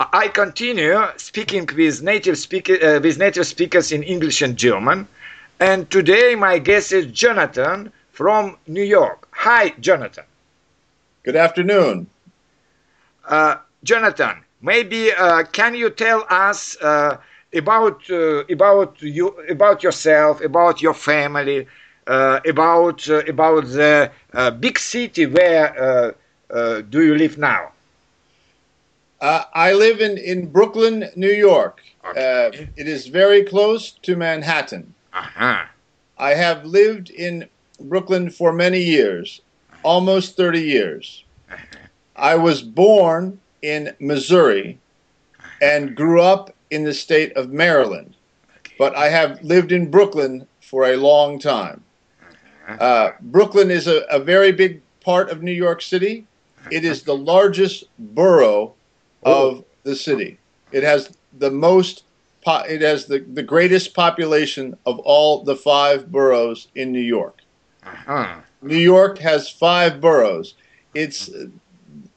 I continue speaking with native speaker uh, with native speakers in English and German. And today my guest is Jonathan from New York. Hi, Jonathan. Good afternoon. Uh, Jonathan, maybe uh, can you tell us uh, about uh, about you about yourself, about your family, uh, about uh, about the big city where do you live now? I live in, in Brooklyn, New York. Okay. it is very close to Manhattan. Uh-huh. I have lived in Brooklyn for many years, almost 30 years. Uh-huh. I was born in Missouri and grew up in the state of Maryland, but I have lived in Brooklyn for a long time. Uh-huh. Uh, Brooklyn is a, a, very big part of New York City. It is the largest borough oh. of the city. It has the most. it has the, the greatest population of all the five boroughs in New York. Uh-huh. New York has five boroughs. It's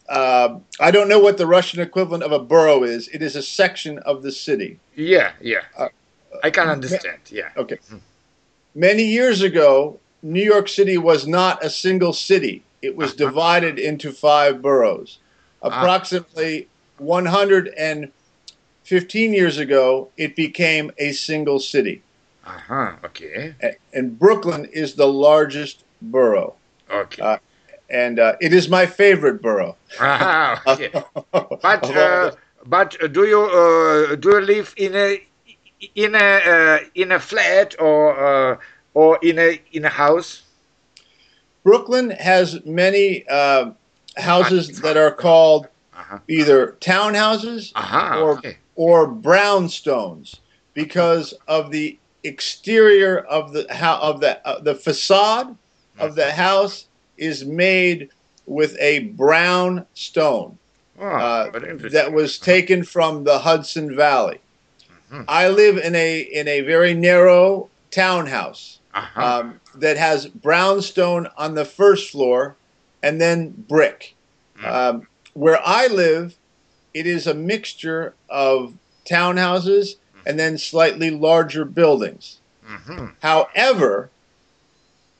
uh, I don't know what the Russian equivalent of a borough is. It is a section of the city. Yeah, yeah. Uh, I can understand. Yeah. Okay. Hmm. Many years ago, New York City was not a single city. It was uh-huh. divided into five boroughs. Uh-huh. Approximately 115 years ago, it became a single city. Uh huh. Okay. And Brooklyn is the largest borough. Okay. Uh, and uh, it is my favorite borough. Ah, okay. but uh, but do you uh, do you live in a in a uh, in a flat or uh, or in a in a house? Brooklyn has many uh, houses that are called -huh. either townhouses -huh, or okay. or brownstones because of the exterior of the how of the the facade of the house is made with a brown stone oh, uh, that was taken from the Hudson Valley. Mm-hmm. I live in a in a very narrow townhouse uh-huh. um, that has brownstone on the first floor and then brick. Mm-hmm. Um, where I live, it is a mixture of townhouses and then slightly larger buildings. Mm-hmm. However,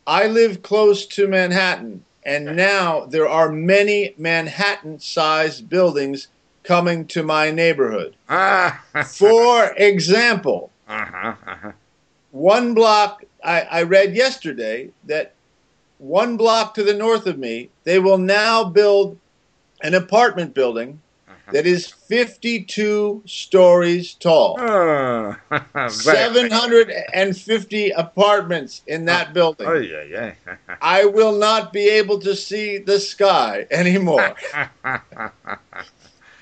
I live close to Manhattan, and now there are many Manhattan sized buildings coming to my neighborhood. For example, uh-huh, uh-huh. one block, I, I read yesterday that one block to the north of me, they will now build an apartment building that is 52 stories tall. Oh, 750 apartments in that building. Oh, yeah, yeah. I will not be able to see the sky anymore.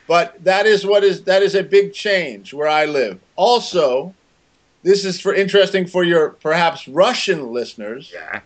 but that is what is that is a big change where I live. Also, this is for interesting for your perhaps Russian listeners. Yeah.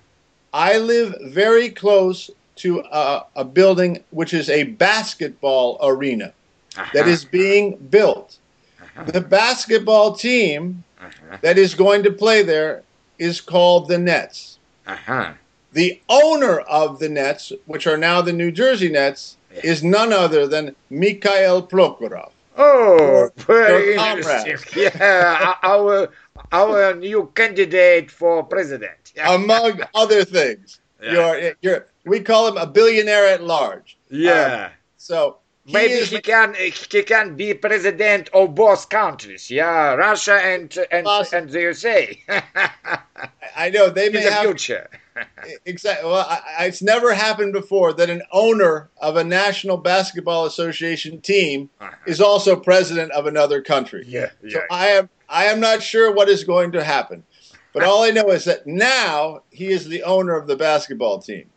I live very close to a, a building which is a basketball arena uh-huh. that is being built. Uh-huh. The basketball team uh-huh. that is going to play there is called the Nets. Uh-huh. The owner of the Nets, which are now the New Jersey Nets, yeah. is none other than Mikhail Prokhorov. Oh, very interesting. Yeah, our our new candidate for president. Among other things. You're, you're, we call him a billionaire at large. Yeah. Um, so Maybe he, he can he can be president of both countries, yeah, Russia and and, and the USA. I know they may the have future. exactly. Well, I, it's never happened before that an owner of a national basketball association team uh-huh. is also president of another country. Yeah, yeah. So I am I am not sure what is going to happen, but all I know is that now he is the owner of the basketball team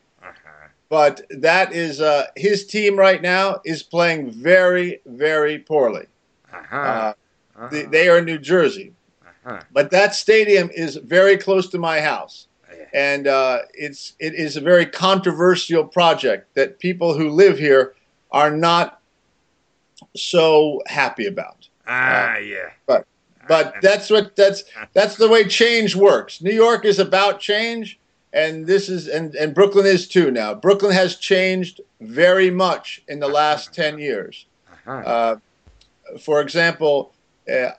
but that is uh, his team right now is playing very, very poorly. Uh-huh. Uh, uh-huh. They, they, are in New Jersey, uh-huh. but that stadium is very close to my house, and uh, it's it is a very controversial project that people who live here are not so happy about. Ah, uh, yeah. But but that's what that's that's the way change works. New York is about change and this is and, and Brooklyn is too now. Brooklyn has changed very much in the last ten years. Uh-huh. Uh, for example, uh,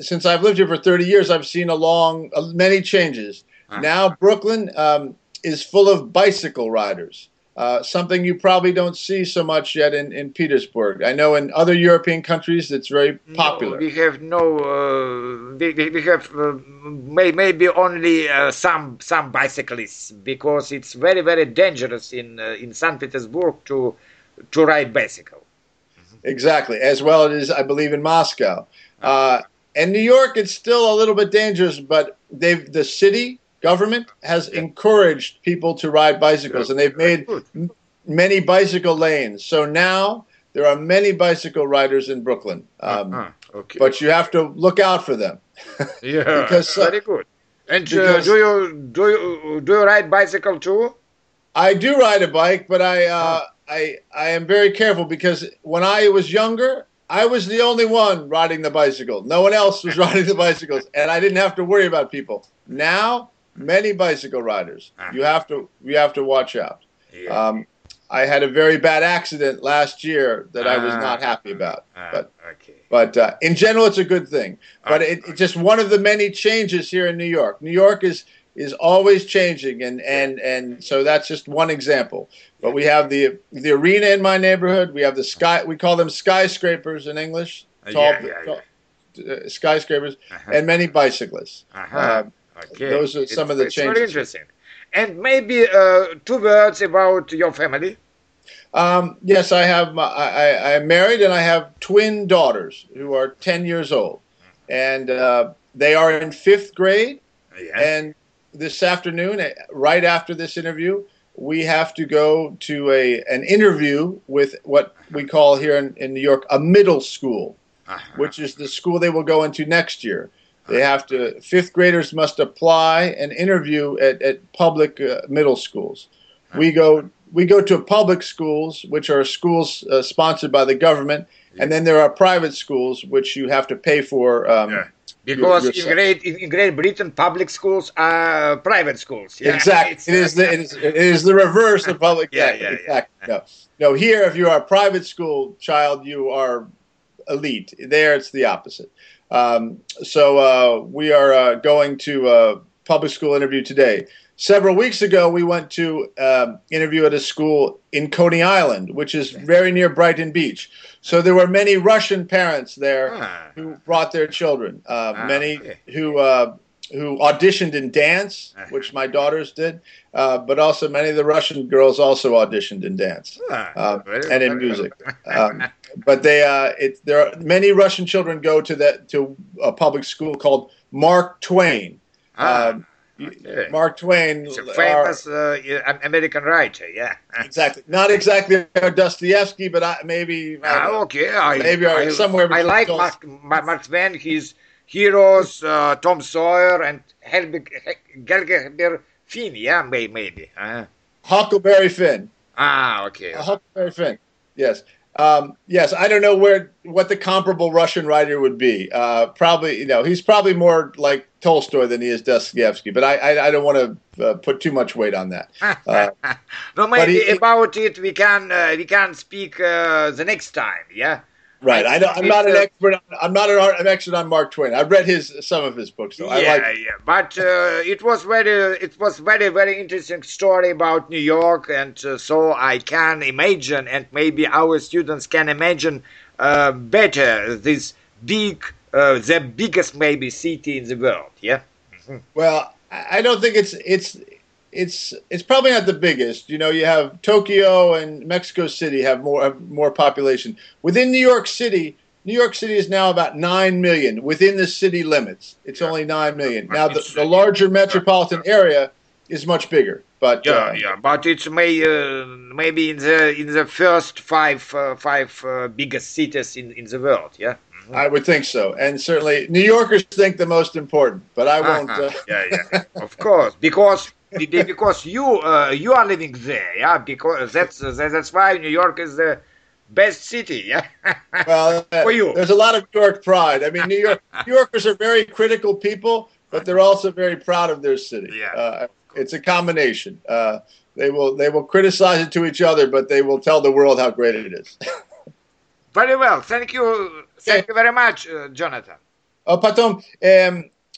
since I've lived here for 30 years, I've seen along uh, many changes. Ah. Now Brooklyn um, is full of bicycle riders. Uh, something you probably don't see so much yet in, in Petersburg. I know in other European countries it's very popular. No, we have no. Uh, we, we we have uh, may, maybe only uh, some some bicyclists because it's very very dangerous in uh, in Saint Petersburg to to ride bicycle. Exactly, as well as I believe in Moscow. Uh, and New York, it's still a little bit dangerous, but they've the city government has encouraged people to ride bicycles, and they've made m- many bicycle lanes. So now there are many bicycle riders in Brooklyn, um, Uh-huh, okay. but you have to look out for them. yeah, because, uh, very good. And uh, do you do you do you ride bicycle too? I do ride a bike, but I uh, I I am very careful because when I was younger, I was the only one riding the bicycle. No one else was riding the bicycles, and I didn't have to worry about people. Now, many bicycle riders. You have to you have to watch out. Yeah. Um, I had a very bad accident last year that I was Ah. not happy about. Ah, But okay. but uh, in general, it's a good thing. But it, it's just one of the many changes here in New York. New York is is always changing, and and and so that's just one example. But we have the the arena in my neighborhood. We have the sky. We call them skyscrapers in English. Uh, Tall, yeah, yeah, tall- uh, skyscrapers Uh-huh. and many bicyclists. Uh-huh. Uh, okay. those are some of the it's Very interesting. And maybe uh, two words about your family. Um, yes, I have. My, I, am married, and I have twin daughters who are ten years old, and uh, they are in fifth grade. Yeah. And this afternoon, eh, right after this interview, we have to go to a an interview with what we call here in, in New York a middle school, Uh-huh. which is the school they will go into next year. They have to fifth graders must apply and interview at, at public uh, middle schools. We go we go to public schools, which are schools uh, sponsored by the government, and then there are private schools which you have to pay for. Um, Yeah. Because in. Great in Great Britain, public schools are private schools. Yeah, Exactly. It's, the it is, it is the reverse of public. Yeah, exactly. yeah, yeah. exactly. No, no. Here, if you are a private school child, you are elite. There, it's the opposite. Um, so uh, we are uh, going to a public school interview today. Several weeks ago, we went to um, interview at a school in Coney Island, which is very near Brighton Beach. So there were many Russian parents there Ah. who brought their children. Uh, Ah, many okay. who uh, who auditioned in dance, Uh-huh. which my daughters did, uh, but also many of the Russian girls also auditioned in dance Ah, uh, and in music. Um, but they, uh, it, there are many Russian children go to that to a public school called Mark Twain. Ah, Um, okay. Mark Twain, It's a famous uh, American writer. Yeah. exactly, not exactly our Dostoevsky, but I, maybe Ah, okay. I, Maybe I- somewhere I like Mark, Mark, Twain. His heroes, uh, Tom Sawyer and Helbig, Gerger Finn. Yeah, may, maybe. Uh, Huckleberry Finn. ah, okay. A Huckleberry Finn. Yes. Um, yes, I don't know where what the comparable Russian writer would be. Uh, probably, you know, he's probably more like Tolstoy than he is Dostoevsky. But I, I, I don't want to uh, put too much weight on that. Uh, no, maybe he- about it we can uh, we can speak uh, the next time. Yeah. Right. I don't, I'm not an expert. On, I'm not an, an expert on Mark Twain. I've read his some of his books. Though. I yeah, like. yeah. But uh, it was very, it was very, very interesting story about New York, and uh, so I can imagine, and maybe our students can imagine uh, better this big, uh, the biggest maybe city in the world. Yeah. Well, I don't think it's it's it's it's probably not the biggest. You know, you have Tokyo and Mexico City have more have more population. Within New York City, New York City is now about nine million within the city limits. It's Yeah. only nine million. Now, the, the larger metropolitan area is much bigger, but Yeah, uh, yeah, but it's may uh, maybe in the in the first five uh, five uh, biggest cities in, in the world. Yeah. I would think so. And certainly, New Yorkers think the most important, but I won't. Uh-huh. Uh, yeah, yeah, of course, because be- be- because you uh, you are living there, yeah. Because that's uh, that's why New York is the best city, yeah. well, uh, for you, there's a lot of New York pride. I mean, New York New Yorkers are very critical people, but they're also very proud of their city. Yeah, uh, it's a combination. Uh, they will they will criticize it to each other, but they will tell the world how great it is. very well, thank you, thank you very much, uh, Jonathan. Oh, Patom, um,